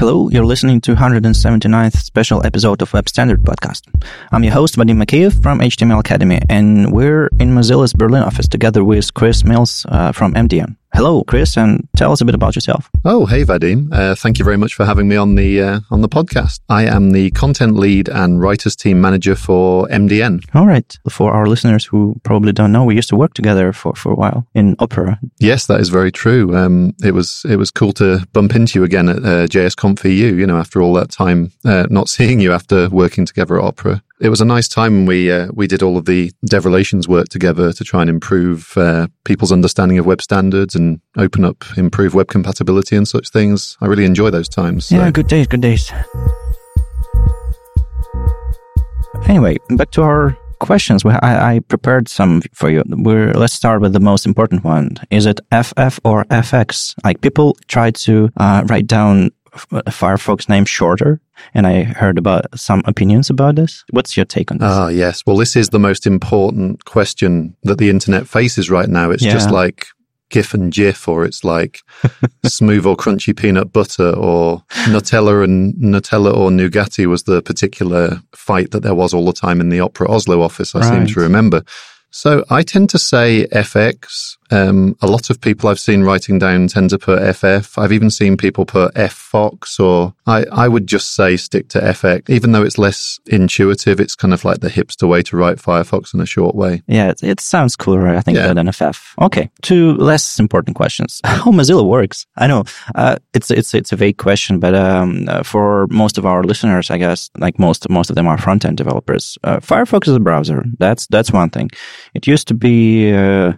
Hello, you're listening to 179th special episode of Web Standard Podcast. I'm your host, Vadim Makeev from HTML Academy, and we're in Mozilla's Berlin office together with Chris Mills uh, from MDN. Hello, Chris, and tell us a bit about yourself. Oh, hey, Vadim. Uh, thank you very much for having me on the uh, on the podcast. I am the content lead and writers team manager for MDN. All right. For our listeners who probably don't know, we used to work together for, for a while in Opera. Yes, that is very true. Um, it was it was cool to bump into you again at uh, JSConf EU. You know, after all that time uh, not seeing you after working together at Opera it was a nice time. We uh, we did all of the dev relations work together to try and improve uh, people's understanding of web standards and open up, improve web compatibility and such things. I really enjoy those times. So. Yeah, good days, good days. Anyway, back to our questions. I, I prepared some for you. We're, let's start with the most important one. Is it FF or FX? Like people try to uh, write down Firefox name shorter, and I heard about some opinions about this. What's your take on this? Ah, yes. Well, this is the most important question that the internet faces right now. It's yeah. just like GIF and GIF, or it's like smooth or crunchy peanut butter, or Nutella and Nutella or Nougatti was the particular fight that there was all the time in the Opera Oslo office. I right. seem to remember. So I tend to say FX um, a lot of people I've seen writing down tend to put FF. I've even seen people put FFox, or I, I would just say stick to FX, even though it's less intuitive. It's kind of like the hipster way to write Firefox in a short way. Yeah, it, it sounds cooler, I think, yeah. than FF. Okay, two less important questions. How Mozilla works? I know uh, it's it's it's a vague question, but um, uh, for most of our listeners, I guess, like most most of them are front end developers. Uh, Firefox is a browser. That's that's one thing. It used to be uh,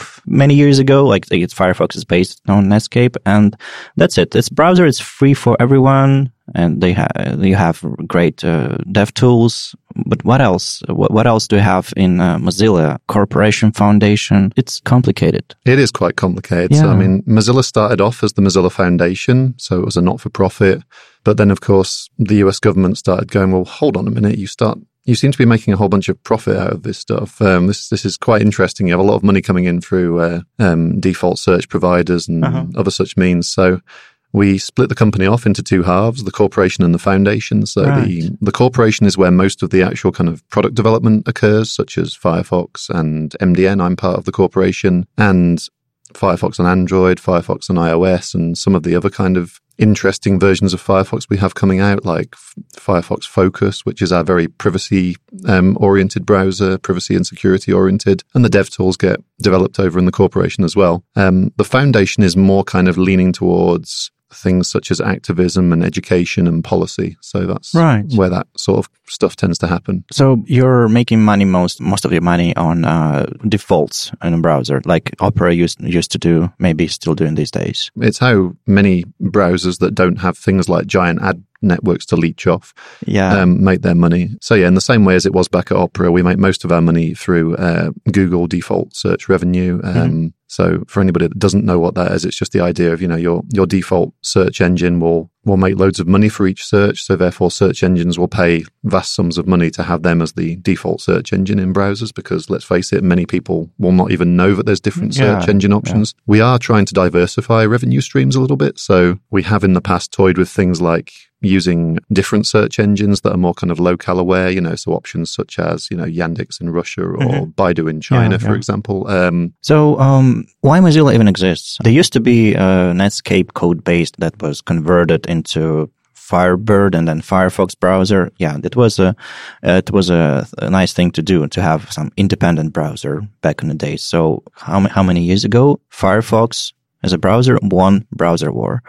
Netscape many years ago. Like, it's Firefox is based on Netscape, and that's it. This browser is free for everyone, and they have you have great uh, dev tools. But what else? What, what else do you have in uh, Mozilla Corporation Foundation? It's complicated. It is quite complicated. Yeah. So I mean, Mozilla started off as the Mozilla Foundation, so it was a not-for-profit. But then, of course, the US government started going, well, hold on a minute. You start you seem to be making a whole bunch of profit out of this stuff. Um, this this is quite interesting. You have a lot of money coming in through uh, um, default search providers and uh-huh. other such means. So we split the company off into two halves: the corporation and the foundation. So right. the the corporation is where most of the actual kind of product development occurs, such as Firefox and MDN. I'm part of the corporation, and Firefox on Android, Firefox on iOS, and some of the other kind of interesting versions of Firefox we have coming out, like Firefox Focus, which is our very privacy um, oriented browser, privacy and security oriented, and the dev tools get developed over in the corporation as well. Um, the foundation is more kind of leaning towards things such as activism and education and policy. So that's right. where that sort of stuff tends to happen. So you're making money most most of your money on uh, defaults in a browser, like Opera used used to do, maybe still doing these days. It's how many browsers that don't have things like giant ad networks to leech off, yeah, um, make their money. So yeah, in the same way as it was back at Opera, we make most of our money through uh, Google default search revenue. Um, mm-hmm. So for anybody that doesn't know what that is, it's just the idea of you know your your default search engine will will make loads of money for each search. So therefore, search engines will pay vast sums of money to have them as the default search engine in browsers. Because let's face it, many people will not even know that there's different search yeah, engine options. Yeah. We are trying to diversify revenue streams a little bit. So we have in the past toyed with things like using different search engines that are more kind of local aware, you know, so options such as, you know, Yandex in Russia or mm-hmm. Baidu in China, yeah, for yeah. example. Um, so, um, why Mozilla even exists? There used to be a Netscape code base that was converted into Firebird and then Firefox browser. Yeah, it was a it was a, a, nice thing to do to have some independent browser back in the day. So how how many years ago Firefox as a browser won browser war.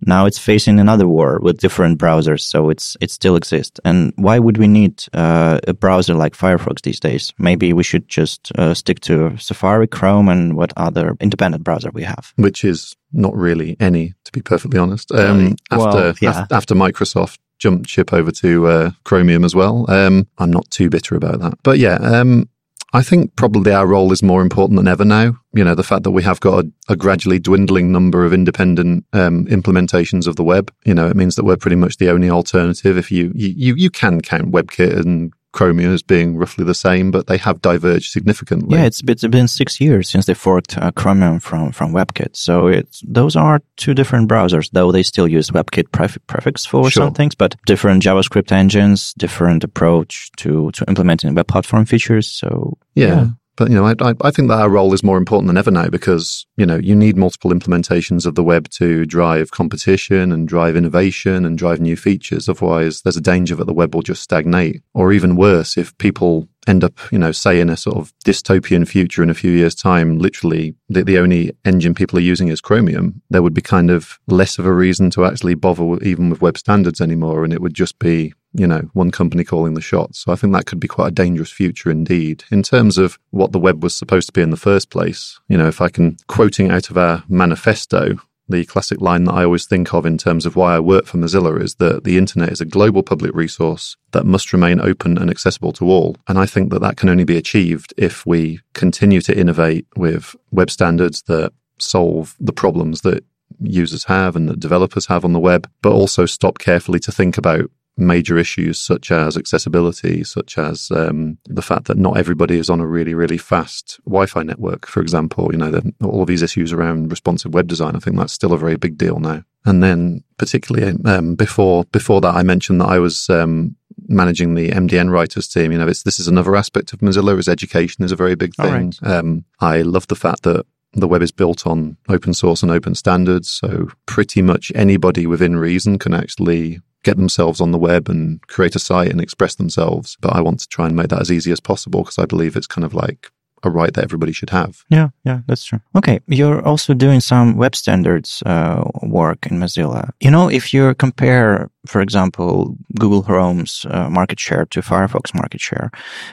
Now it's facing another war with different browsers, so it's it still exists. And why would we need uh, a browser like Firefox these days? Maybe we should just uh, stick to Safari, Chrome, and what other independent browser we have. Which is not really any, to be perfectly honest. Um, well, after yeah. after Microsoft jumped ship over to uh, Chromium as well, um, I'm not too bitter about that. But yeah, um, I think probably our role is more important than ever now. You know, the fact that we have got a, a gradually dwindling number of independent um, implementations of the web. You know, it means that we're pretty much the only alternative. If you you you can count WebKit and Chromium as being roughly the same, but they have diverged significantly. Yeah, it's, it's been six years since they forked uh, Chromium from, from WebKit. So it's, those are two different browsers, though they still use WebKit pref- prefix for sure. some things, but different JavaScript engines, different approach to, to implementing web platform features. So yeah. yeah. But you know, I, I think that our role is more important than ever now because you know you need multiple implementations of the web to drive competition and drive innovation and drive new features. Otherwise, there's a danger that the web will just stagnate, or even worse, if people end up, you know, say in a sort of dystopian future in a few years' time, literally the, the only engine people are using is Chromium, there would be kind of less of a reason to actually bother even with web standards anymore. And it would just be, you know, one company calling the shots. So I think that could be quite a dangerous future indeed. In terms of what the web was supposed to be in the first place, you know, if I can quoting out of our manifesto, the classic line that I always think of in terms of why I work for Mozilla is that the internet is a global public resource that must remain open and accessible to all. And I think that that can only be achieved if we continue to innovate with web standards that solve the problems that users have and that developers have on the web, but also stop carefully to think about major issues such as accessibility, such as um, the fact that not everybody is on a really, really fast Wi-Fi network, for example. You know, the, all of these issues around responsive web design. I think that's still a very big deal now. And then, particularly um, before before that, I mentioned that I was um, managing the MDN writers team. You know, this is another aspect of Mozilla. Is education is a very big thing. Right. Um, I love the fact that the web is built on open source and open standards. So pretty much anybody within reason can actually get themselves on the web and create a site and express themselves. But I want to try and make that as easy as possible because I believe it's kind of like a right that everybody should have. Yeah, yeah, that's true. Okay, you're also doing some web standards uh, work in Mozilla. You know, if you compare for example, Google Chrome's uh, market share to Firefox market share,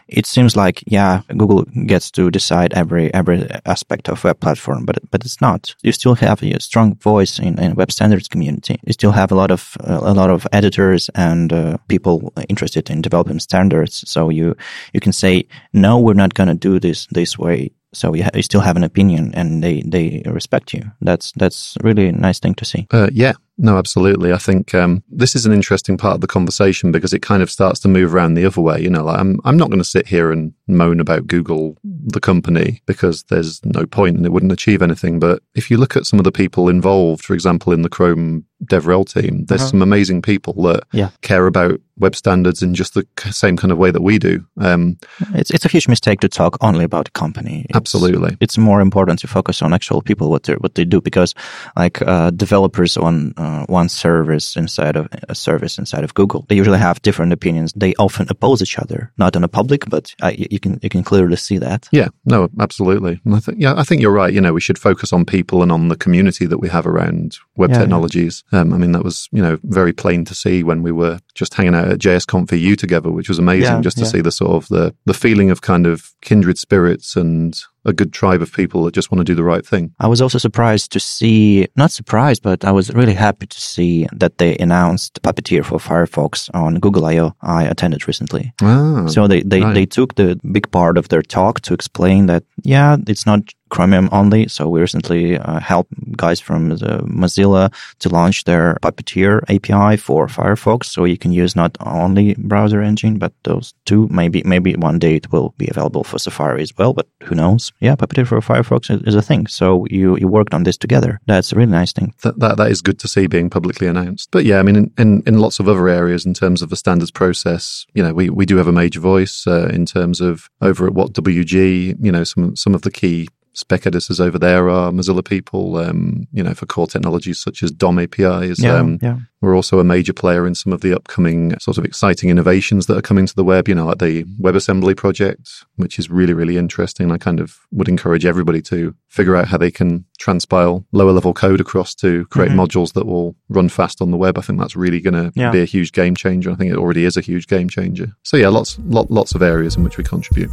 it seems like yeah, Google gets to decide every every aspect of web platform, but but it's not. You still have a strong voice in, in web standards community. You still have a lot of a lot of editors and uh, people interested in developing standards. So you you can say no, we're not going to do this this way so you, ha- you, still have an opinion and they, they respect you. That's that's really a nice thing to see. Uh, yeah, no, absolutely. I think um, this is an interesting part of the conversation because it kind of starts to move around the other way. You know, like I'm I'm not going to sit here and moan about Google, the company, because there's no point and it wouldn't achieve anything. But if you look at some of the people involved, for example, in the Chrome DevRel team, there's uh-huh. some amazing people that yeah. care about web standards in just the same kind of way that we do. Um, it's it's a huge mistake to talk only about the company. It's, absolutely, it's more important to focus on actual people what they what they do because like uh, developers on uh, one service inside of a service inside of Google, they usually have different opinions. They often oppose each other, not in a public, but uh, you can you can clearly see that. Yeah, no, absolutely. I think yeah, I think you're right. You know, we should focus on people and on the community that we have around web yeah, technologies. Yeah. Um, I mean, that was you know very plain to see when we were just hanging out at JSConf EU together, which was amazing yeah, just to see the sort of the the feeling of kind of kindred spirits and a good tribe of people that just want to do the right thing. I was also surprised to see, not surprised, but I was really happy to see that they announced Puppeteer for Firefox on Google I/O. I attended recently. Ah, so they, they, right. they took the big part of their talk to explain that, yeah, it's not Chromium only. So we recently uh, helped guys from Mozilla to launch their Puppeteer API for Firefox. So you can use not only browser engine, but those two. Maybe, maybe one day it will be available for Safari as well, but who knows? Yeah, Puppeteer for Firefox is, a thing. So you, you worked on this together. That's a really nice thing. That, that, that is good to see being publicly announced. But yeah, I mean, in, in, in lots of other areas in terms of the standards process, you know, we, we do have a major voice uh, in terms of over at WhatWG, you know, some, some of the key spec editors over there are Mozilla people, um, you know, for core technologies such as DOM APIs. Yeah, um, yeah. We're also a major player in some of the upcoming sort of exciting innovations that are coming to the web, you know, like the WebAssembly project, which is really, really interesting. I kind of would encourage everybody to figure out how they can transpile lower level code across to create mm-hmm. modules that will run fast on the web. I think that's really going to yeah. be a huge game changer. I think it already is a huge game changer. So yeah, lots, lot, lots of areas in which we contribute.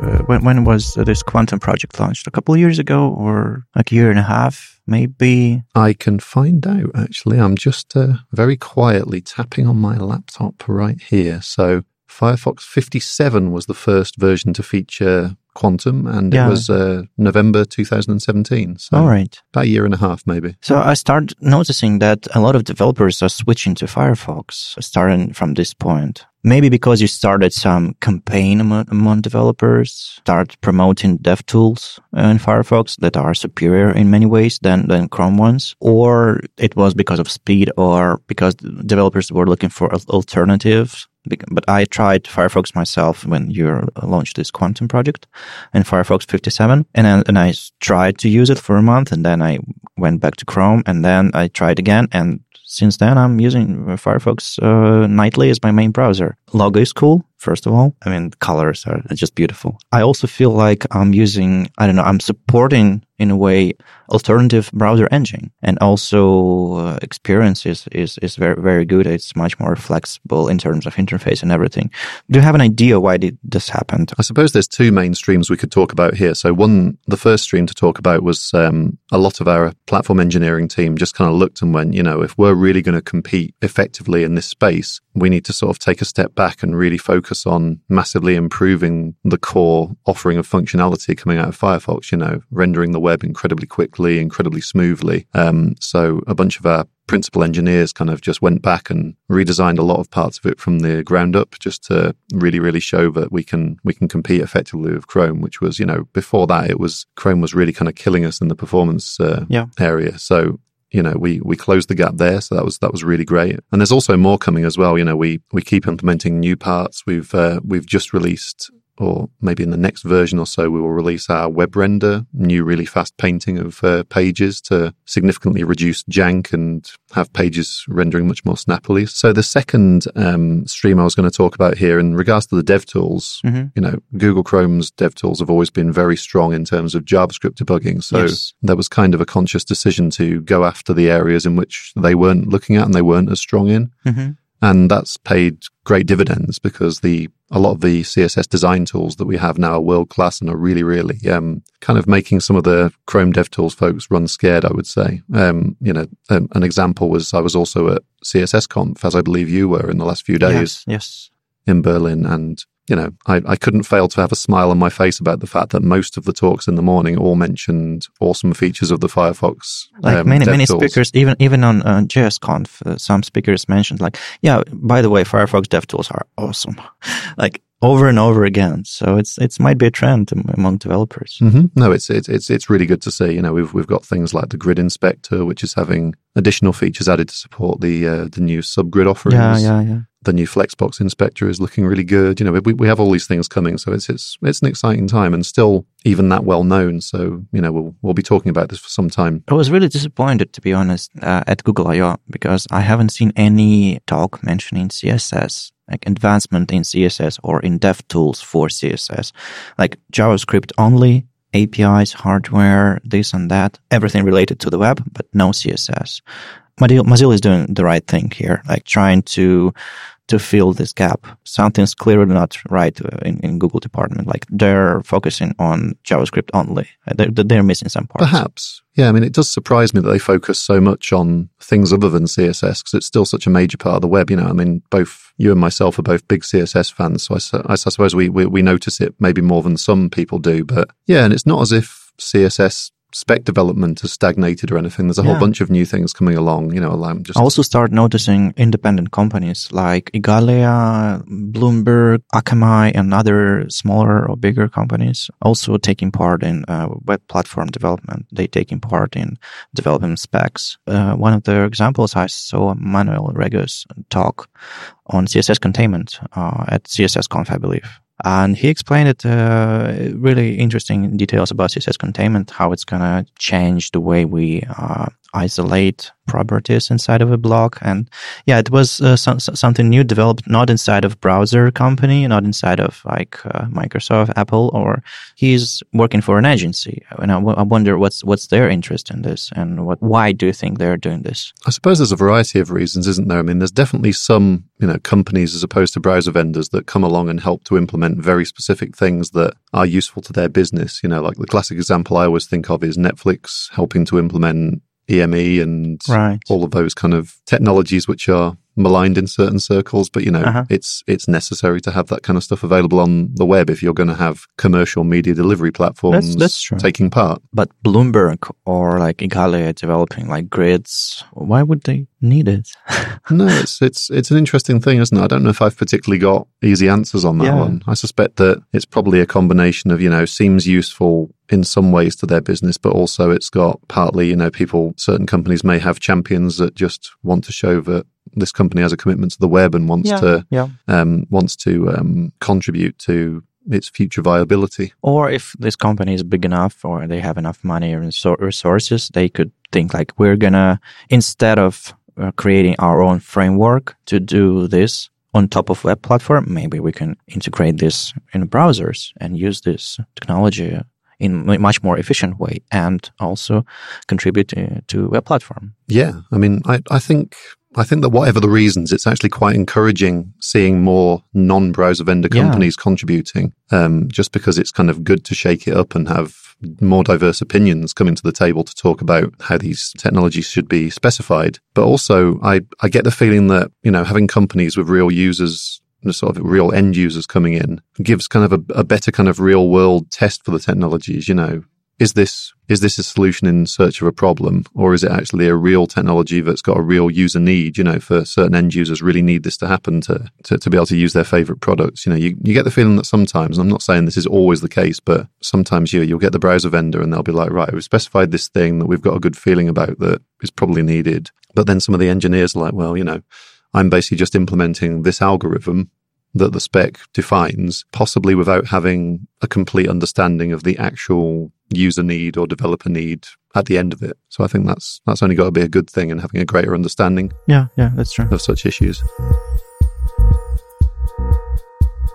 Uh, when when was this quantum project launched? A couple of years ago, or like a year and a half, maybe? I can find out. Actually, I'm just uh, very quietly tapping on my laptop right here. So Firefox 57 was the first version to feature Quantum, and yeah. it was uh, November 2017. So All right. About a year and a half, maybe. So I started noticing that a lot of developers are switching to Firefox starting from this point. Maybe because you started some campaign among, among developers, start promoting dev tools uh, in Firefox that are superior in many ways than, than Chrome ones, or it was because of speed or because developers were looking for alternatives but I tried Firefox myself when you launched this quantum project in Firefox 57 and, I, and I tried to use it for a month and then I went back to Chrome and then I tried again and since then, I'm using Firefox uh, nightly as my main browser. Logo is cool, first of all. I mean, colors are just beautiful. I also feel like I'm using, I don't know, I'm supporting in a way alternative browser engine and also uh, experience is, is, is very, very good. It's much more flexible in terms of interface and everything. Do you have an idea why did this happened? I suppose there's two main streams we could talk about here. So one, the first stream to talk about was um, a lot of our platform engineering team just kind of looked and went, you know, if we're really going to compete effectively in this space, we need to sort of take a step back and really focus on massively improving the core offering of functionality coming out of Firefox, you know, rendering the web incredibly quickly, incredibly smoothly. Um, so a bunch of our principal engineers kind of just went back and redesigned a lot of parts of it from the ground up just to really really show that we can we can compete effectively with chrome which was you know before that it was chrome was really kind of killing us in the performance uh, yeah. area so you know we we closed the gap there so that was that was really great. And there's also more coming as well you know we we keep implementing new parts. We've uh, we've just released or maybe in the next version or so, we will release our web render, new really fast painting of uh, pages to significantly reduce jank and have pages rendering much more snappily. So the second um, stream I was going to talk about here in regards to the dev tools, mm-hmm. you know, Google Chrome's dev tools have always been very strong in terms of JavaScript debugging. So yes. there was kind of a conscious decision to go after the areas in which they weren't looking at and they weren't as strong in. Mm-hmm. And that's paid great dividends because the a lot of the CSS design tools that we have now are world class and are really, really um, kind of making some of the Chrome DevTools folks run scared. I would say, um, you know, um, an example was I was also at CSS Conf, as I believe you were in the last few days. Yes, yes. in Berlin, and you know, I, I couldn't fail to have a smile on my face about the fact that most of the talks in the morning all mentioned awesome features of the Firefox. Like um, many, many speakers, even even on uh, JSConf, uh, some speakers mentioned like, yeah, by the way, Firefox DevTools are awesome. like over and over again. So it's it's might be a trend among developers. Mm-hmm. No, it's it's it's it's really good to see. You know, we've we've got things like the Grid Inspector, which is having additional features added to support the uh, the new subgrid offerings. Yeah, yeah, yeah the new Flexbox inspector is looking really good. You know, we, we have all these things coming, so it's it's it's an exciting time and still even that well known. So you know, we'll we'll be talking about this for some time. I was really disappointed, to be honest, uh, at Google I/O because I haven't seen any talk mentioning CSS, like advancement in CSS or in dev tools for CSS, like JavaScript only. APIs, hardware, this and that, everything related to the web, but no CSS. Mozilla is doing the right thing here, like trying to to fill this gap. Something's clearly not right uh, in, in Google department. Like they're focusing on JavaScript only. Uh, they're, they're missing some parts. Perhaps. Yeah. I mean, it does surprise me that they focus so much on things other than CSS because it's still such a major part of the web. You know, I mean, both you and myself are both big CSS fans. So I, I suppose we, we, we notice it maybe more than some people do. But yeah, and it's not as if CSS spec development has stagnated or anything. There's a yeah. whole bunch of new things coming along. You know, I'm just I also start noticing independent companies like Igalia, Bloomberg, Akamai, and other smaller or bigger companies also taking part in uh, web platform development. They taking part in developing specs. Uh, one of the examples I saw Manuel Rego's talk on CSS containment uh, at CSS Conf, I believe. And he explained it uh, really interesting details about CSS containment, how it's going to change the way we uh, isolate properties inside of a block. And yeah, it was uh, so, something new developed not inside of browser company, not inside of like uh, Microsoft, Apple, or he's working for an agency. And I, w- I wonder what's what's their interest in this, and what why do you think they're doing this? I suppose there's a variety of reasons, isn't there? I mean, there's definitely some you know companies as opposed to browser vendors that come along and help to implement very specific things that are useful to their business. You know, like the classic example I always think of is Netflix helping to implement EME and right. all of those kind of technologies which are maligned in certain circles, but you know, uh-huh. it's it's necessary to have that kind of stuff available on the web if you're going to have commercial media delivery platforms that's, that's taking part. But Bloomberg or like Igalia developing like grids, why would they need it? no, it's it's it's an interesting thing, isn't it? I don't know if I've particularly got easy answers on that yeah. one. I suspect that it's probably a combination of, you know, seems useful in some ways to their business, but also it's got partly, you know, people, certain companies may have champions that just want to show that this company has a commitment to the web and wants yeah, to yeah. Um, wants to um, contribute to its future viability. Or if this company is big enough or they have enough money or resources, they could think like we're gonna instead of uh, creating our own framework to do this on top of web platform, maybe we can integrate this in browsers and use this technology in a much more efficient way and also contribute to, to web platform. Yeah. I mean, I, I think I think that whatever the reasons, it's actually quite encouraging seeing more non-browser vendor companies yeah. contributing. Um, just because it's kind of good to shake it up and have more diverse opinions coming to the table to talk about how these technologies should be specified. But also, I I get the feeling that you know having companies with real users the sort of real end users coming in gives kind of a, a, better kind of real world test for the technologies. You know, is this is this a solution in search of a problem, or is it actually a real technology that's got a real user need? You know, for certain end users really need this to happen to to, to be able to use their favorite products. You know, you, you get the feeling that sometimes, I'm not saying this is always the case, but sometimes you you'll get the browser vendor and they'll be like, right, we've specified this thing that we've got a good feeling about that is probably needed, but then some of the engineers are like, well, you know. I'm basically just implementing this algorithm that the spec defines, possibly without having a complete understanding of the actual user need or developer need at the end of it. So I think that's that's only got to be a good thing and having a greater understanding. Yeah, yeah, that's true. Of such issues.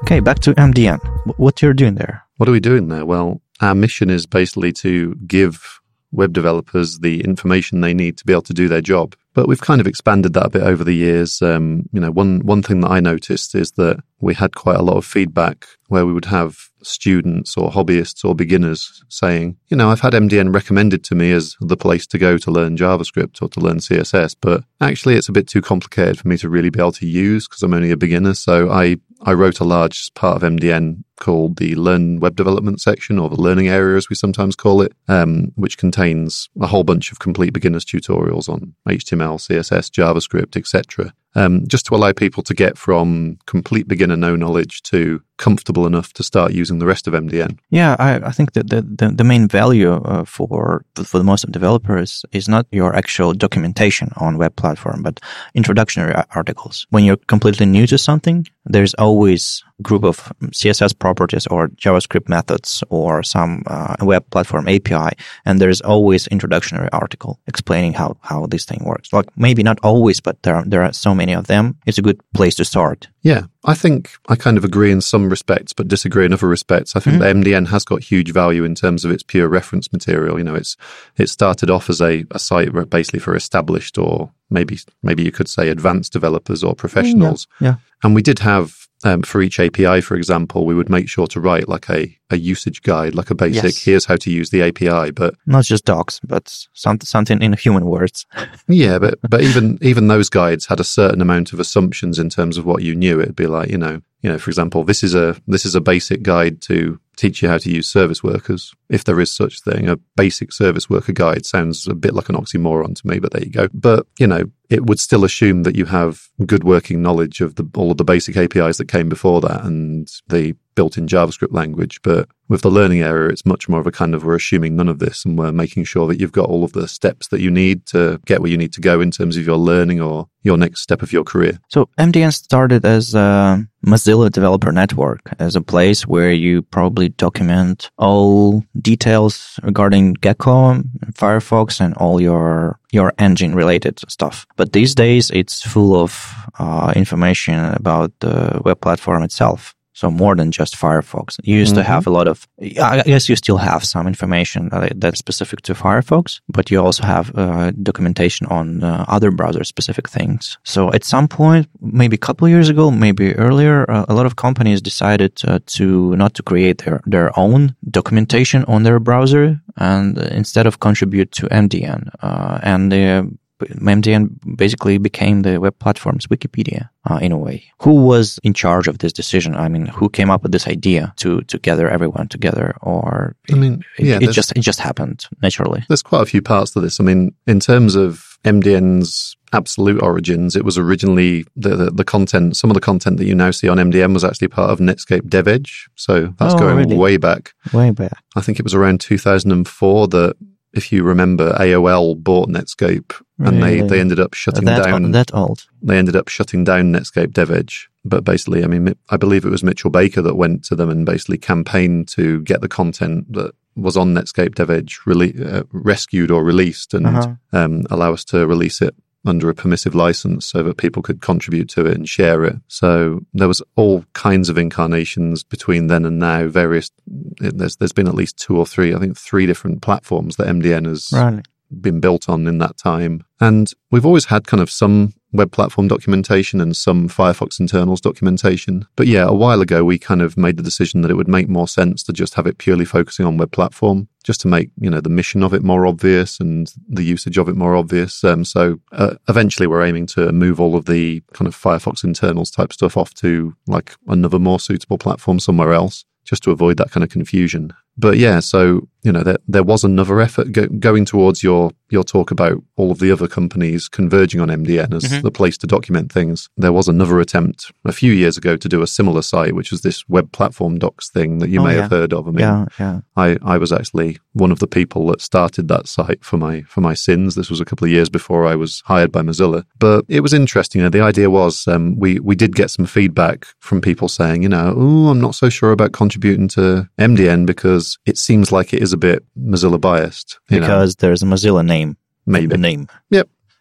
Okay, back to MDN. What you're doing there? What are we doing there? Well, our mission is basically to give web developers the information they need to be able to do their job. But we've kind of expanded that a bit over the years. Um, you know, one one thing that I noticed is that we had quite a lot of feedback where we would have students or hobbyists or beginners saying, you know, I've had MDN recommended to me as the place to go to learn JavaScript or to learn CSS, but actually it's a bit too complicated for me to really be able to use because I'm only a beginner. So I, I wrote a large part of MDN called the Learn Web Development section, or the Learning Area as we sometimes call it, um, which contains a whole bunch of complete beginners tutorials on HTML, CSS, JavaScript, etc um, just to allow people to get from complete beginner no knowledge to comfortable enough to start using the rest of MDN. Yeah, I, I think that the, the, the main value uh, for for the most of developers is not your actual documentation on web platform, but introductory articles. When you're completely new to something, there's always a group of CSS properties or JavaScript methods or some uh, web platform API, and there's always introductory article explaining how how this thing works. Like maybe not always, but there are, there are so many of them. It's a good place to start. Yeah, I think I kind of agree in some respects, but disagree in other respects. I think mm-hmm. the MDN has got huge value in terms of its pure reference material. You know, it's it started off as a, a site basically for established or maybe maybe you could say advanced developers or professionals. Yeah. yeah. And we did have um, for each API, for example, we would make sure to write like a, a usage guide, like a basic, yes. here's how to use the API, but not just docs, but some, something in human words. yeah, but, but even, even those guides had a certain amount of assumptions in terms of what you knew. It'd be like, you know, you know, for example, this is a, this is a basic guide to teach you how to use service workers, if there is such thing. A basic service worker guide sounds a bit like an oxymoron to me, but there you go. But, you know, it would still assume that you have good working knowledge of the, all of the basic APIs that came before that and the built-in JavaScript language. But with the learning area, it's much more of a kind of we're assuming none of this and we're making sure that you've got all of the steps that you need to get where you need to go in terms of your learning or your next step of your career. So MDN started as a Mozilla Developer Network, as a place where you probably document all details regarding Gecko, Firefox, and all your your engine related stuff. But these days, it's full of uh, information about the web platform itself. So more than just Firefox. You used mm-hmm. to have a lot of, I guess you still have some information that's specific to Firefox, but you also have uh, documentation on uh, other browser specific things. So at some point, maybe a couple years ago, maybe earlier, uh, a lot of companies decided uh, to not to create their, their own documentation on their browser and instead of contribute to MDN. Uh, and they MDN basically became the web platform's Wikipedia uh, in a way. Who was in charge of this decision? I mean, who came up with this idea to to gather everyone together, or I mean, it, yeah, it just it just happened naturally. There's quite a few parts to this. I mean, in terms of MDN's absolute origins, it was originally the, the, the content. Some of the content that you now see on MDN was actually part of Netscape DevEdge, so that's Oh, going really? way back. Way back. I think it was around 2004 that, if you remember, AOL bought Netscape, and they Really? they ended up shutting That down. that old. they ended up shutting down Netscape DevEdge. But basically, I mean, I believe it was Mitchell Baker that went to them and basically campaigned to get the content that was on Netscape DevEdge rele- uh, rescued or released and Uh-huh. um, allow us to release it under a permissive license so that people could contribute to it and share it. So there was all kinds of incarnations between then and now. Various there's there's been at least two or three, I think three different platforms that MDN has Right. Been built on in that time. And we've always had kind of some web platform documentation and some Firefox internals documentation. But yeah, a while ago, we kind of made the decision that it would make more sense to just have it purely focusing on web platform, just to make, you know, the mission of it more obvious and the usage of it more obvious. Um, so uh, eventually we're aiming to move all of the kind of Firefox internals type stuff off to like another more suitable platform somewhere else just to avoid that kind of confusion. But yeah, so you know, there there was another effort go, going towards your your talk about all of the other companies converging on MDN as Mhm. the place to document things. There was another attempt a few years ago to do a similar site, which was this web platform docs thing that you Oh, may yeah. have heard of. I mean, Yeah, yeah. I, I was actually one of the people that started that site for my for my sins. This was a couple of years before I was hired by Mozilla, but it was interesting. You know, the idea was um, we we did get some feedback from people saying, you know, oh, I'm not so sure about contributing to MDN because it seems like it is a bit Mozilla biased. You know, Because there's a Mozilla name. maybe name.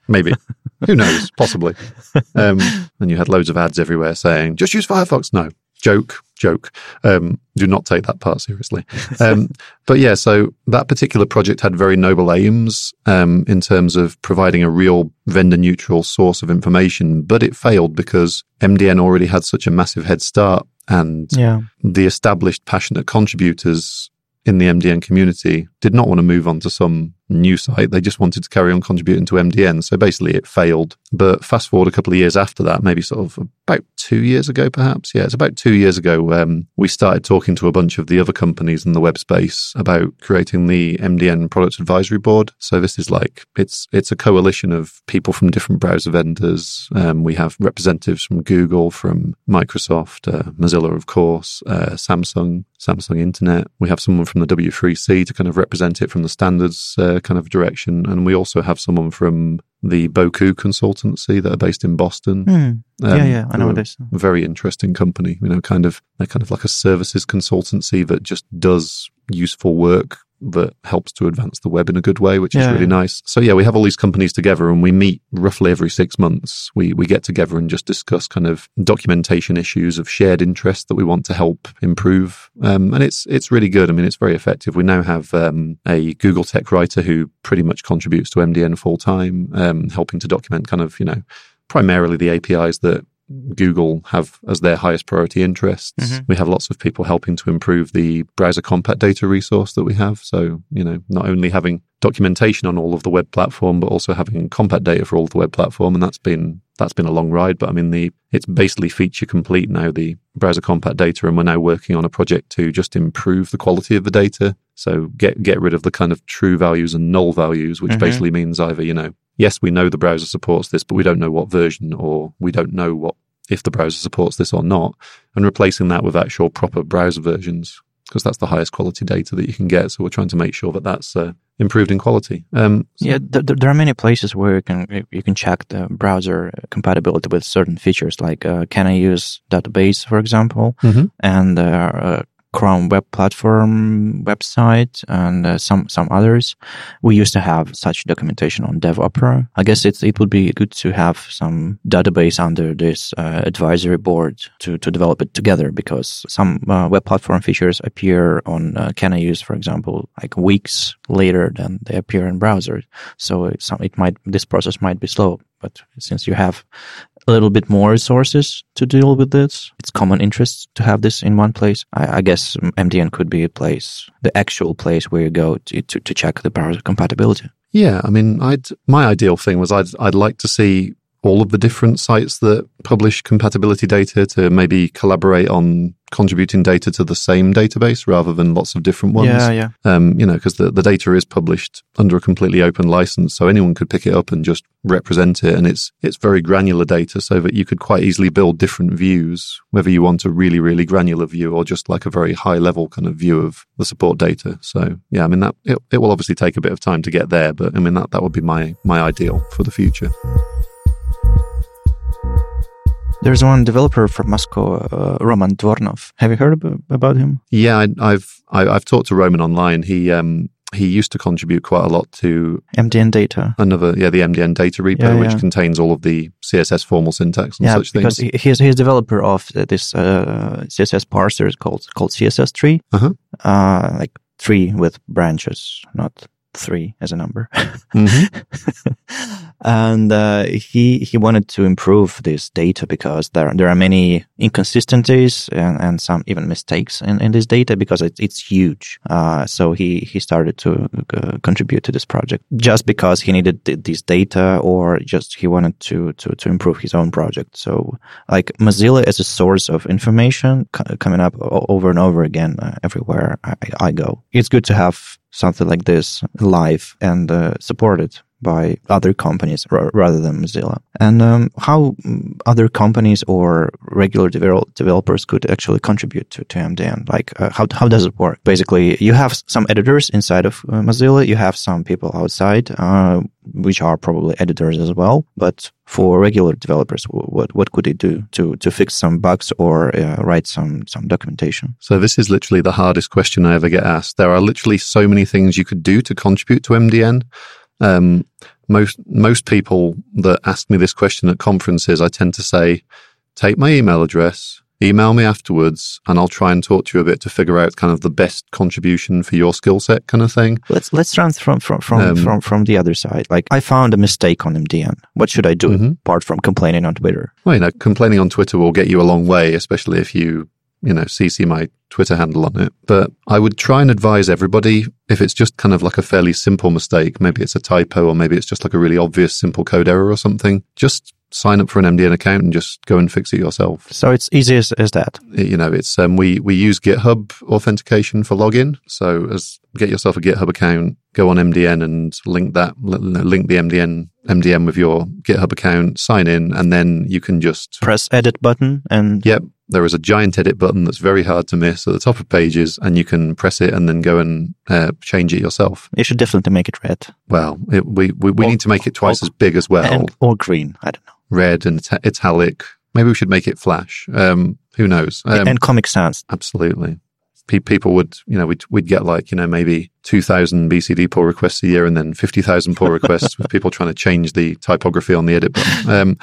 maybe. Who knows? Possibly. Um, and you had loads of ads everywhere saying, just use Firefox. No. Joke, joke. Um, do not take that part seriously. Um, but yeah, so that particular project had very noble aims um, in terms of providing a real vendor neutral source of information, but it failed because MDN already had such a massive head start and Yeah. the established passionate contributors in the MDN community did not want to move on to some new site. They just wanted to carry on contributing to MDN. So basically it failed. But fast forward a couple of years after that, maybe sort of about two years ago, perhaps. Yeah, it's about two years ago. Um, we started talking to a bunch of the other companies in the web space about creating the MDN product advisory board. So this is like, it's, it's a coalition of people from different browser vendors. Um, we have representatives from Google, from Microsoft, uh, Mozilla, of course, uh, Samsung, Samsung Internet. We have someone from the W3C to kind of represent it from the standards uh, kind of direction. And we also have someone from the Bocoup consultancy that are based in Boston. Hmm. Um, yeah, yeah. I know who what are it is. a Very interesting company. You know, kind of they're kind of like a services consultancy that just does useful work that helps to advance the web in a good way, which is really nice. So yeah, we have all these companies together and we meet roughly every six months. We we get together and just discuss kind of documentation issues of shared interest that we want to help improve. Um, and it's it's really good. I mean, it's very effective. We now have um, a Google Tech writer who pretty much contributes to MDN full time, um, helping to document kind of you know primarily the APIs that Google have as their highest priority interests. Mhm. We have lots of people helping to improve the browser compat data resource that we have. So, you know, not only having documentation on all of the web platform, but also having compat data for all of the web platform. And that's been, that's been a long ride. But I mean, the, it's basically feature complete now, the browser compat data. And we're now working on a project to just improve the quality of the data. So get, get rid of the kind of true values and null values, which Mhm. basically means either, you know, yes, we know the browser supports this, but we don't know what version or we don't know what if the browser supports this or not, and replacing that with actual proper browser versions because that's the highest quality data that you can get. So we're trying to make sure that that's uh, improved in quality. Um, so- Yeah, th- th- there are many places where you can you can check the browser compatibility with certain features, like uh, can I use database, for example, Mhm. and uh, uh, Chrome Web Platform website, and uh, some some others. We used to have such documentation on DevOpera. I guess it it would be good to have some database under this uh, advisory board to to develop it together, because some uh, web platform features appear on uh, Can I use, for example, like weeks later than they appear in browsers. So it, some, it might this process might be slow, but since you have a little bit more resources to deal with this, it's common interest to have this in one place. I, I guess MDN could be a place, the actual place where you go to, to, to check the browser compatibility. Yeah, I mean, I'd my ideal thing was I'd I'd like to see all of the different sites that publish compatibility data to maybe collaborate on contributing data to the same database rather than lots of different ones. Yeah, yeah. Um, you know, because the, the data is published under a completely open license, so anyone could pick it up and just represent it. And it's it's very granular data, so that you could quite easily build different views, whether you want a really really granular view or just like a very high level kind of view of the support data. So yeah, I mean that it, it will obviously take a bit of time to get there, but I mean that that would be my my ideal for the future. There's one developer from Moscow, uh, Roman Dvornov. Have you heard about him? Yeah, I, have I've talked to Roman online. He um, he used to contribute quite a lot to MDN data. Another, yeah, the MDN data repo, yeah, which contains all of the CSS formal syntax and yeah, such because things. Because he's he's developer of this uh, CSS parser called called CSSTree, uh-huh. uh, like tree with branches, not three as a number. Mm-hmm. and uh, he he wanted to improve this data because there there are many inconsistencies and, and some even mistakes in, in this data because it, it's huge. Uh, so he he started to uh, contribute to this project just because he needed th- this data or just he wanted to to to improve his own project. So like Mozilla as a source of information coming up over and over again uh, everywhere I, I go. It's good to have something like this live and uh, supported by other companies r- rather than Mozilla. And um, how other companies or regular devel- developers could actually contribute to, to MDN. Like, uh, how, how does it work? Basically, you have some editors inside of uh, Mozilla, you have some people outside, uh, which are probably editors as well. But for regular developers, what what could they do to to fix some bugs or uh, write some some documentation? So this is literally the hardest question I ever get asked. There are literally so many things you could do to contribute to MDN. Um, most most people that ask me this question at conferences, I tend to say, take my email address, email me afterwards, and I'll try and talk to you a bit to figure out kind of the best contribution for your skill set, kind of thing. Let's let's run from from from um, from from the other side. Like I found a mistake on MDN. What should I do mm-hmm. apart from complaining on Twitter? Well, you know, complaining on Twitter will get you a long way, especially if you you know, CC my Twitter handle on it. But I would try and advise everybody if it's just kind of like a fairly simple mistake, maybe it's a typo or maybe it's just like a really obvious simple code error or something, just sign up for an MDN account and just go and fix it yourself. So it's easy as, as that. You know, it's um, we we use GitHub authentication for login. So as get yourself a GitHub account, go on MDN and link that link the MDN MDN with your GitHub account, sign in, and then you can just press edit button and yep. There is a giant edit button that's very hard to miss at the top of pages, and you can press it and then go and uh, change it yourself. You should definitely make it red. Well, it, we we, we or, need to make it twice or, as big as well, and, or green. I don't know red and italic. Maybe we should make it flash. Um, who knows? Um, and Comic Sans. Absolutely. people would, you know, we'd, we'd get like, you know, maybe 2,000 BCD pull requests a year and then 50,000 pull requests with people trying to change the typography on the edit button. Um,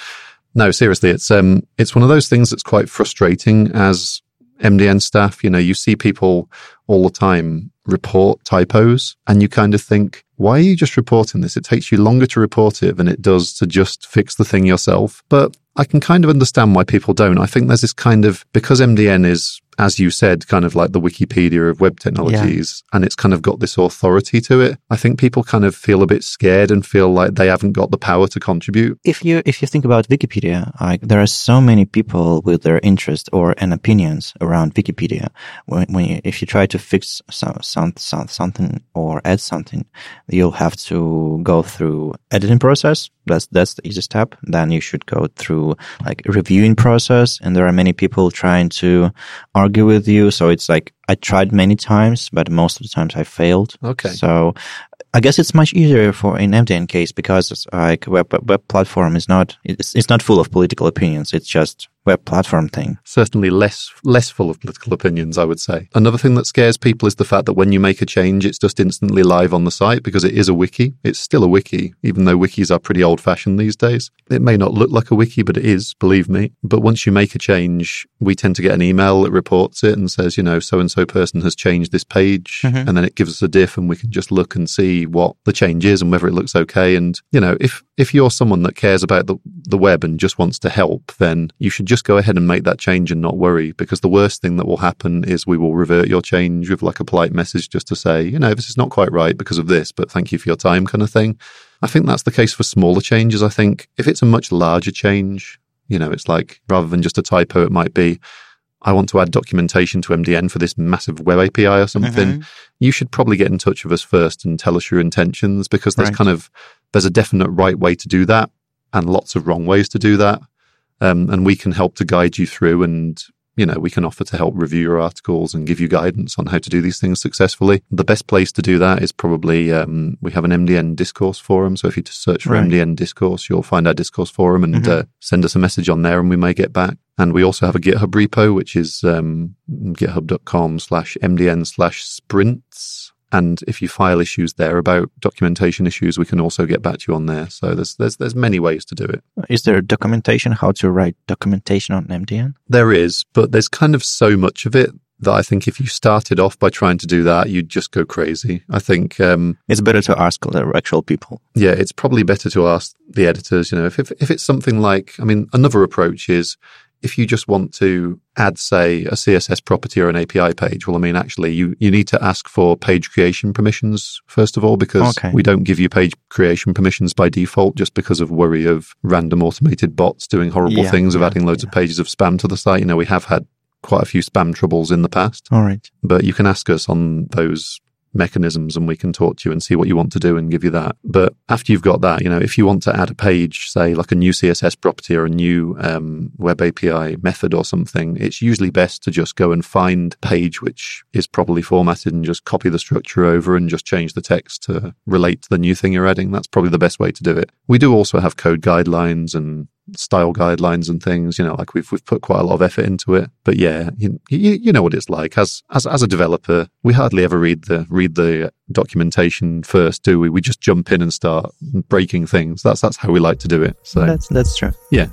no, seriously, it's, um, it's one of those things that's quite frustrating as MDN staff. You know, you see people all the time report typos and you kind of think, why are you just reporting this? It takes you longer to report it than it does to just fix the thing yourself. But I can kind of understand why people don't. I think there's this kind of, because MDN is as you said, kind of like the Wikipedia of web technologies, yeah. and it's kind of got this authority to it. I think people kind of feel a bit scared and feel like they haven't got the power to contribute. If you if you think about Wikipedia, like there are so many people with their interest or and opinions around Wikipedia. When, when you, if you try to fix some, some, some, something or add something, you'll have to go through editing process. That's that's the easy step. Then you should go through like reviewing process, and there are many people trying to argue argue with you. So it's like I tried many times, but most of the times I failed. Okay. So I guess it's much easier for an MDN case because it's like web web platform is not it's, it's not full of political opinions. It's just web platform thing. Certainly less less full of political opinions, I would say. Another thing that scares people is the fact that when you make a change, it's just instantly live on the site because it is a wiki. It's still a wiki, even though wikis are pretty old fashioned these days. It may not look like a wiki, but it is, believe me. But once you make a change, we tend to get an email that reports it and says, you know, so and so person has changed this page. Mm-hmm. And then it gives us a diff and we can just look and see what the change is and whether it looks okay. And, you know, if, if you're someone that cares about the, the web and just wants to help, then you should just just go ahead and make that change and not worry because the worst thing that will happen is we will revert your change with like a polite message just to say, you know, this is not quite right because of this, but thank you for your time kind of thing. I think that's the case for smaller changes. I think if it's a much larger change, you know, it's like rather than just a typo, it might be, I want to add documentation to MDN for this massive web API or something, mm-hmm. you should probably get in touch with us first and tell us your intentions because there's right. kind of there's a definite right way to do that and lots of wrong ways to do that. Um, and we can help to guide you through and you know, we can offer to help review your articles and give you guidance on how to do these things successfully. The best place to do that is probably um, we have an MDN discourse forum. So if you just search for right. MDN discourse, you'll find our discourse forum and mm-hmm. uh, send us a message on there, and we may get back. And we also have a GitHub repo, which is um, github.com slash MDN slash sprints. And if you file issues there about documentation issues, we can also get back to you on there. So there's there's there's many ways to do it. Is there documentation how to write documentation on MDN? There is, but there's kind of so much of it that I think if you started off by trying to do that, you'd just go crazy. I think um, it's better to ask the actual people. Yeah, it's probably better to ask the editors. You know, if if, if it's something like, I mean, another approach is if you just want to add, say, a CSS property or an API page, well, I mean, actually, you, you need to ask for page creation permissions, first of all, because okay. we don't give you page creation permissions by default just because of worry of random automated bots doing horrible yeah, things of yeah, adding loads yeah. of pages of spam to the site. You know, we have had quite a few spam troubles in the past. All right. But you can ask us on those mechanisms and we can talk to you and see what you want to do and give you that. But after you've got that, you know, if you want to add a page, say like a new CSS property or a new um, web API method or something, it's usually best to just go and find a page which is properly formatted and just copy the structure over and just change the text to relate to the new thing you're adding. That's probably the best way to do it. We do also have code guidelines and style guidelines and things. You know, like we've we've put quite a lot of effort into it. But yeah, you, you, you know what it's like. As as as a developer, we hardly ever read the read the documentation first, do we? We just jump in and start breaking things. That's that's how we like to do it. So that's that's true. Yeah.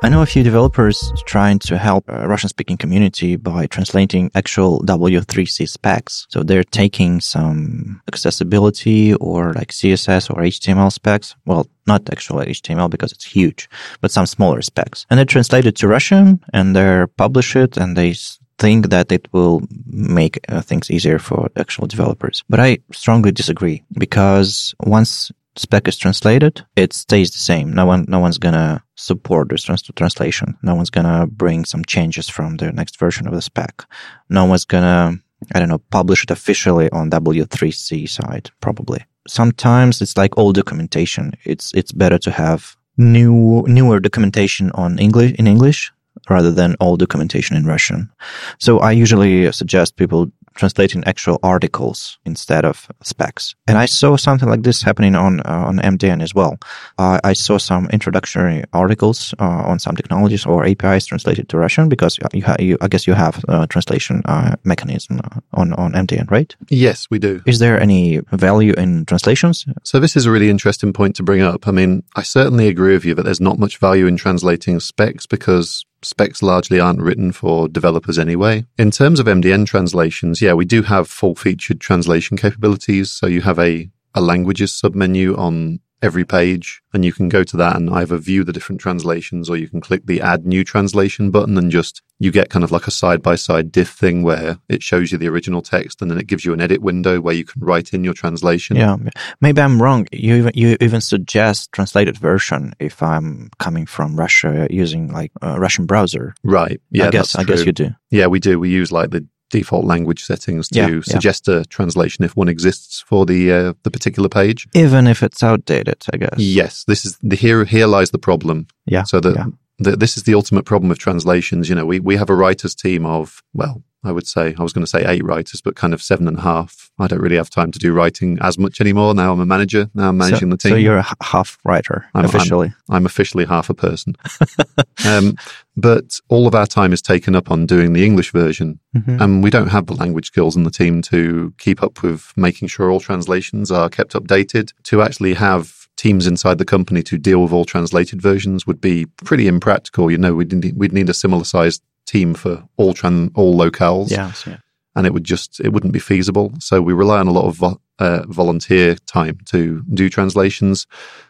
I know a few developers trying to help a Russian speaking community by translating actual W3C specs. So they're taking some accessibility or like CSS or HTML specs. Well, not actual HTML because it's huge, but some smaller specs. And they translate it to Russian and they publish it and they think that it will make uh, things easier for actual developers. But I strongly disagree because once spec is translated, it stays the same. No one, no one's gonna support this trans- translation. No one's gonna bring some changes from the next version of the spec. No one's gonna, I don't know, publish it officially on W3C side, probably. Sometimes it's like old documentation. It's, it's better to have new, newer documentation on English, in English rather than old documentation in Russian. So I usually suggest people translating actual articles instead of specs. And I saw something like this happening on uh, on MDN as well. Uh, I saw some introductory articles uh, on some technologies or APIs translated to Russian because you, ha- you I guess you have a translation uh, mechanism uh, on on MDN, right? Yes, we do. Is there any value in translations? So this is a really interesting point to bring up. I mean, I certainly agree with you that there's not much value in translating specs because specs largely aren't written for developers anyway. In terms of MDN translations, yeah, we do have full featured translation capabilities. So you have a, a languages submenu on every page and you can go to that and either view the different translations or you can click the add new translation button and just you get kind of like a side by side diff thing where it shows you the original text and then it gives you an edit window where you can write in your translation. Yeah. Maybe I'm wrong. You even, you even suggest translated version if I'm coming from Russia using like a Russian browser. Right. Yeah. I guess, I guess you do. Yeah, we do. We use like the default language settings to yeah, suggest yeah. a translation if one exists for the uh, the particular page, even if it's outdated. I guess. Yes, this is the here. Here lies the problem. Yeah. So that yeah. this is the ultimate problem with translations. You know, we we have a writers team of well, I would say, I was going to say eight writers, but kind of seven and a half. I don't really have time to do writing as much anymore. Now I'm a manager. Now I'm managing so, the team. So you're a half writer I'm, officially. I'm, I'm, officially half a person. um, but all of our time is taken up on doing the English version. Mm-hmm. And we don't have the language skills in the team to keep up with making sure all translations are kept updated, to actually have teams inside the company to deal with all translated versions would be pretty impractical. You know, we'd need, we'd need a similar sized team for all tran- all locales. Yes, yeah. and it would just it wouldn't be feasible. So we rely on a lot of vo- uh, volunteer time to do translations.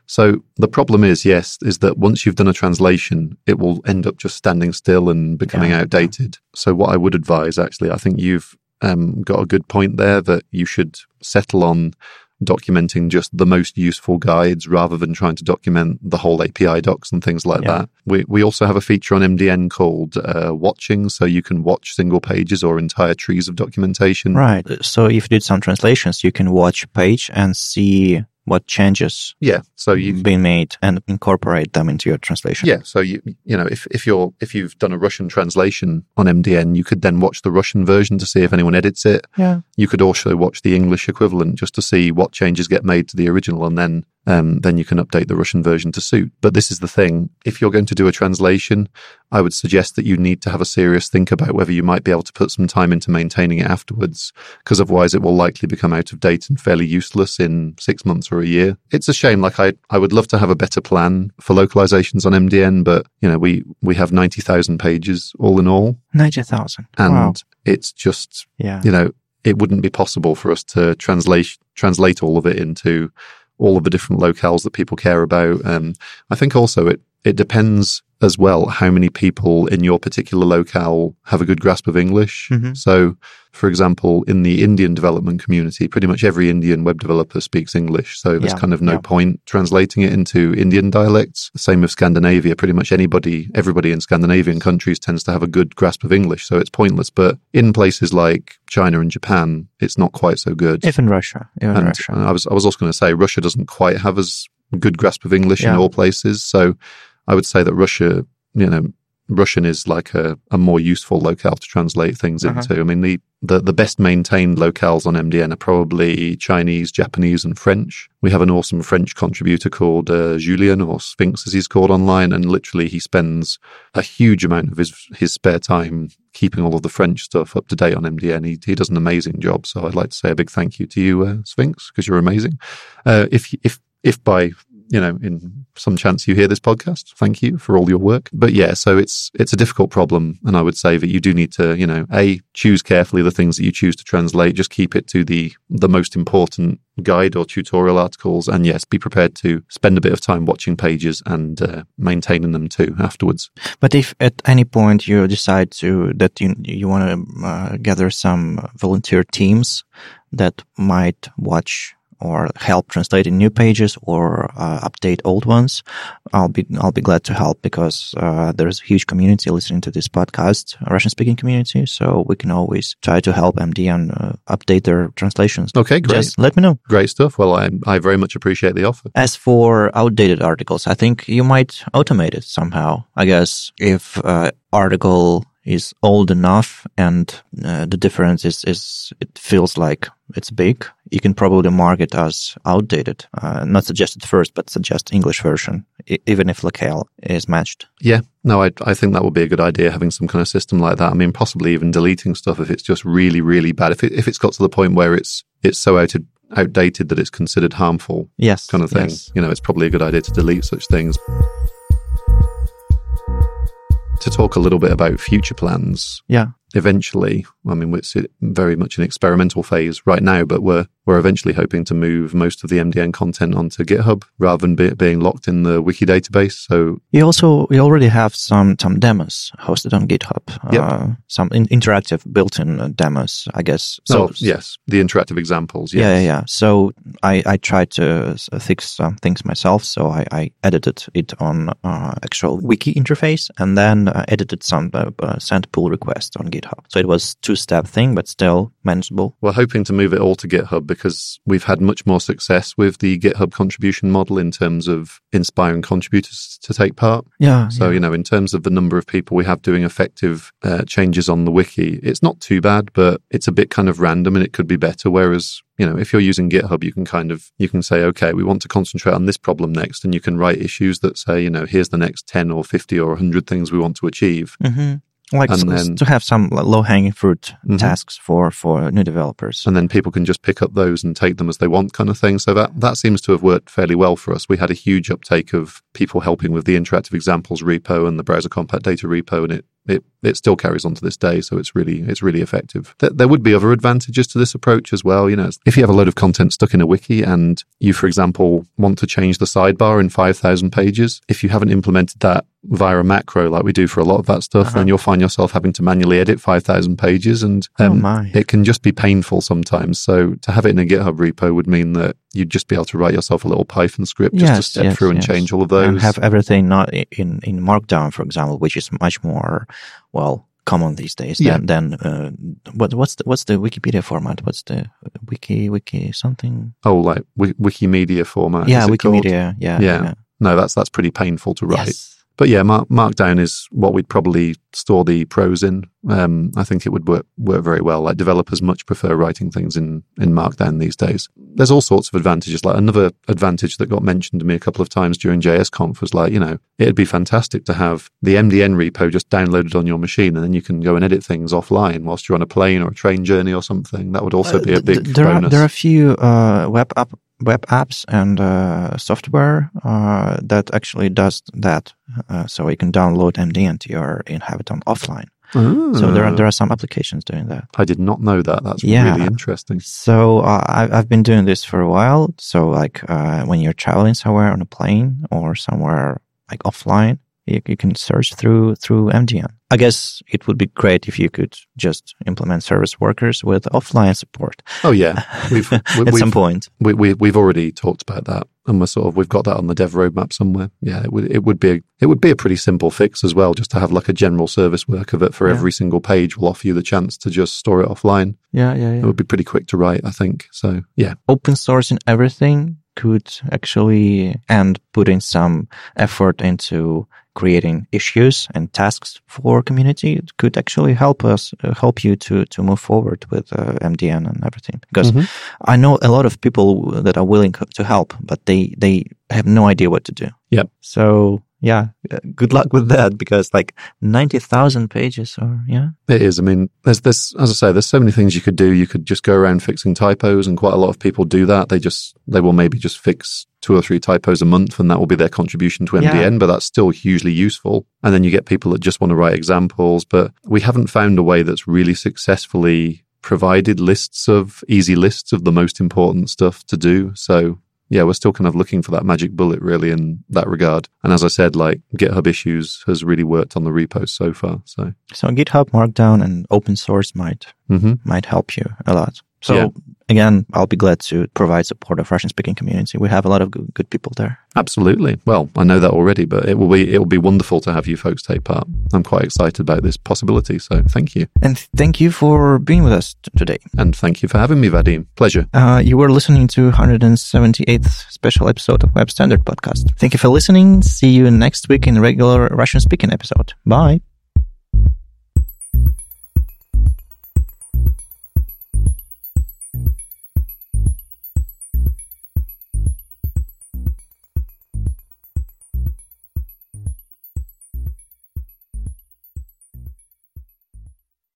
So the problem is, yes, is that once you've done a translation, it will end up just standing still and becoming yeah. outdated. So what I would advise, actually, I think you've um, got a good point there that you should settle on documenting just the most useful guides rather than trying to document the whole API docs and things like yeah. that. We, we also have a feature on MDN called uh, watching, so you can watch single pages or entire trees of documentation. Right. So if you did some translations, you can watch a page and see what changes yeah so you've been made and incorporate them into your translation. Yeah so you you know if, if you're if you've done a russian translation on mdn you could then watch the russian version to see if anyone edits it. Yeah. You could also watch the english equivalent just to see what changes get made to the original and then um, then you can update the Russian version to suit. But this is the thing. If you're going to do a translation, I would suggest that you need to have a serious think about whether you might be able to put some time into maintaining it afterwards, because otherwise it will likely become out of date and fairly useless in six months or a year. It's a shame. Like I, I would love to have a better plan for localizations on MDN, but you know, we, we have 90,000 pages all in all. 90,000. And wow. it's just, yeah. you know, it wouldn't be possible for us to translate, translate all of it into all of the different locales that people care about. Um, I think also it, it depends as well how many people in your particular locale have a good grasp of English. Mm-hmm. So, for example, in the Indian development community, pretty much every Indian web developer speaks English. So there's yeah, kind of no yeah. point translating it into Indian dialects. Same with Scandinavia. Pretty much anybody, everybody in Scandinavian countries tends to have a good grasp of English. So it's pointless. But in places like China and Japan, it's not quite so good. Even Russia. Even and Russia. I was, I was also going to say Russia doesn't quite have as good grasp of English Yeah. in all places. So I would say that Russia, you know, Russian is like a, a more useful locale to translate things Uh-huh. into. I mean, the, the, the best maintained locales on MDN are probably Chinese, Japanese, and French. We have an awesome French contributor called uh, Julien, or Sphinx as he's called online, and literally he spends a huge amount of his, his spare time keeping all of the French stuff up to date on MDN. He, he does an amazing job. So I'd like to say a big thank you to you, uh, Sphinx, because you're amazing. Uh, if, if, if by you know, in some chance you hear this podcast, thank you for all your work. But yeah, so it's it's a difficult problem, and I would say that you do need to, you know, a choose carefully the things that you choose to translate. Just keep it to the the most important guide or tutorial articles, and yes, be prepared to spend a bit of time watching pages and uh, maintaining them too afterwards. But if at any point you decide to that you you want to uh, gather some volunteer teams that might watch or help translating new pages or uh, update old ones, I'll be I'll be glad to help because uh, there's a huge community listening to this podcast, Russian speaking community. So we can always try to help MDN uh, update their translations. Okay, great, Just let me know. great stuff. Well, I I very much appreciate the offer. As for outdated articles, I think you might automate it somehow. I guess if uh, article is old enough and uh, the difference is, is it feels like it's big, you can probably mark it as outdated. Uh, not suggested first, but suggest English version, e- even if locale is matched. Yeah, no, I I think that would be a good idea having some kind of system like that. I mean, possibly even deleting stuff if it's just really really bad. If it, if it's got to the point where it's it's so out outdated that it's considered harmful, Yes. kind of thing. yes. You know, it's probably a good idea to delete such things. To talk a little bit about future plans, Yeah. Eventually, I mean, it's very much an experimental phase right now, but we're we're eventually hoping to move most of the MDN content onto GitHub rather than be, being locked in the wiki database. So You also you already have some some demos hosted on GitHub. Yep. Uh, some in, interactive built-in uh, demos, I guess. So oh, yes, the interactive examples. Yes. Yeah, yeah, yeah. So I, I tried to fix some things myself. So I, I edited it on uh, actual wiki interface and then uh, edited some uh, uh, send pull request on GitHub. So it was two step thing, but still manageable. We're hoping to move it all to GitHub because we've had much more success with the GitHub contribution model in terms of inspiring contributors to take part. Yeah. So, you know, in terms of the number of people we have doing effective uh, changes on the wiki, it's not too bad, but it's a bit kind of random and it could be better. Whereas, you know, if you're using GitHub, you can kind of, you can say, okay, we want to concentrate on this problem next. And you can write issues that say, you know, here's the next 10 or 50 or 100 things we want to achieve. hmm Like And then- to have some low hanging fruit Mhm. tasks for, for new developers. and then people can just pick up those and take them as they want kind of thing so that that seems to have worked fairly well for us we had a huge uptake of people helping with the interactive examples repo and the browser compat data repo and it it, it still carries on to this day. So it's really, it's really effective. There, there would be other advantages to this approach as well. You know, if you have a load of content stuck in a wiki and you, for example, want to change the sidebar in 5,000 pages, if you haven't implemented that via a macro like we do for a lot of that stuff, uh-huh. then you'll find yourself having to manually edit 5,000 pages and oh um, oh it can just be painful sometimes. So to have it in a GitHub repo would mean that you'd just be able to write yourself a little Python script just yes, to step yes, through and yes. change all of those. And have everything not in, in Markdown, for example, which is much more, well, common these days yeah. than, than uh, what, what's the what's the Wikipedia format? What's the wiki wiki something? Oh, like Wikimedia format? Yeah, Wikimedia. Yeah, yeah, yeah, No, that's that's pretty painful to write. But yeah, Mark, Markdown is what we'd probably store the prose in. Um, I think it would work, work very well. Like developers much prefer writing things in, in Markdown these days. There's all sorts of advantages. Like another advantage that got mentioned to me a couple of times during JSConf was like, you know, it'd be fantastic to have the MDN repo just downloaded on your machine and then you can go and edit things offline whilst you're on a plane or a train journey or something. That would also uh, be a big there bonus. Are, there are a few uh, web app web apps and uh, software uh, that actually does that. Uh, so you can download MDN to your Inhabitant offline. So there are there are some applications doing that. I did not know that. That's yeah. really interesting. So uh, I, have been doing this for a while. So like uh, when you're traveling somewhere on a plane or somewhere like offline, you, you can search through through MDN. I guess it would be great if you could just implement service workers with offline support. Oh yeah, we've, we, at we've, some point we, we we've already talked about that, and we're sort of we've got that on the dev roadmap somewhere. Yeah, it would it would be a, it would be a pretty simple fix as well, just to have like a general service worker that for yeah. every single page will offer you the chance to just store it offline. Yeah, yeah, yeah. It would be pretty quick to write, I think. So yeah, open source and everything could actually and putting some effort into creating issues and tasks for community it could actually help us uh, help you to to move forward with uh, MDN and everything because mm-hmm. I know a lot of people that are willing to help but they they have no idea what to do. yeah So yeah, good luck with that because like 90,000 pages or yeah. It is. I mean, there's this, as I say, there's so many things you could do. You could just go around fixing typos and quite a lot of people do that. They just, they will maybe just fix two or three typos a month and that will be their contribution to MDN, yeah. but that's still hugely useful. And then you get people that just want to write examples, but we haven't found a way that's really successfully provided lists of easy lists of the most important stuff to do. So yeah, we're still kind of looking for that magic bullet really in that regard. And as I said, like GitHub issues has really worked on the repos so far. So, so GitHub Markdown and open source might, mm-hmm. might help you a lot. So yeah. again, I'll be glad to provide support of Russian speaking community. We have a lot of good, good, people there. Absolutely. Well, I know that already, but it will be it will be wonderful to have you folks take part. I'm quite excited about this possibility. So thank you. And thank you for being with us t- today. And thank you for having me, Vadim. Pleasure. Uh, you were listening to 178th special episode of Web Standard Podcast. Thank you for listening. See you next week in regular Russian speaking episode. Bye.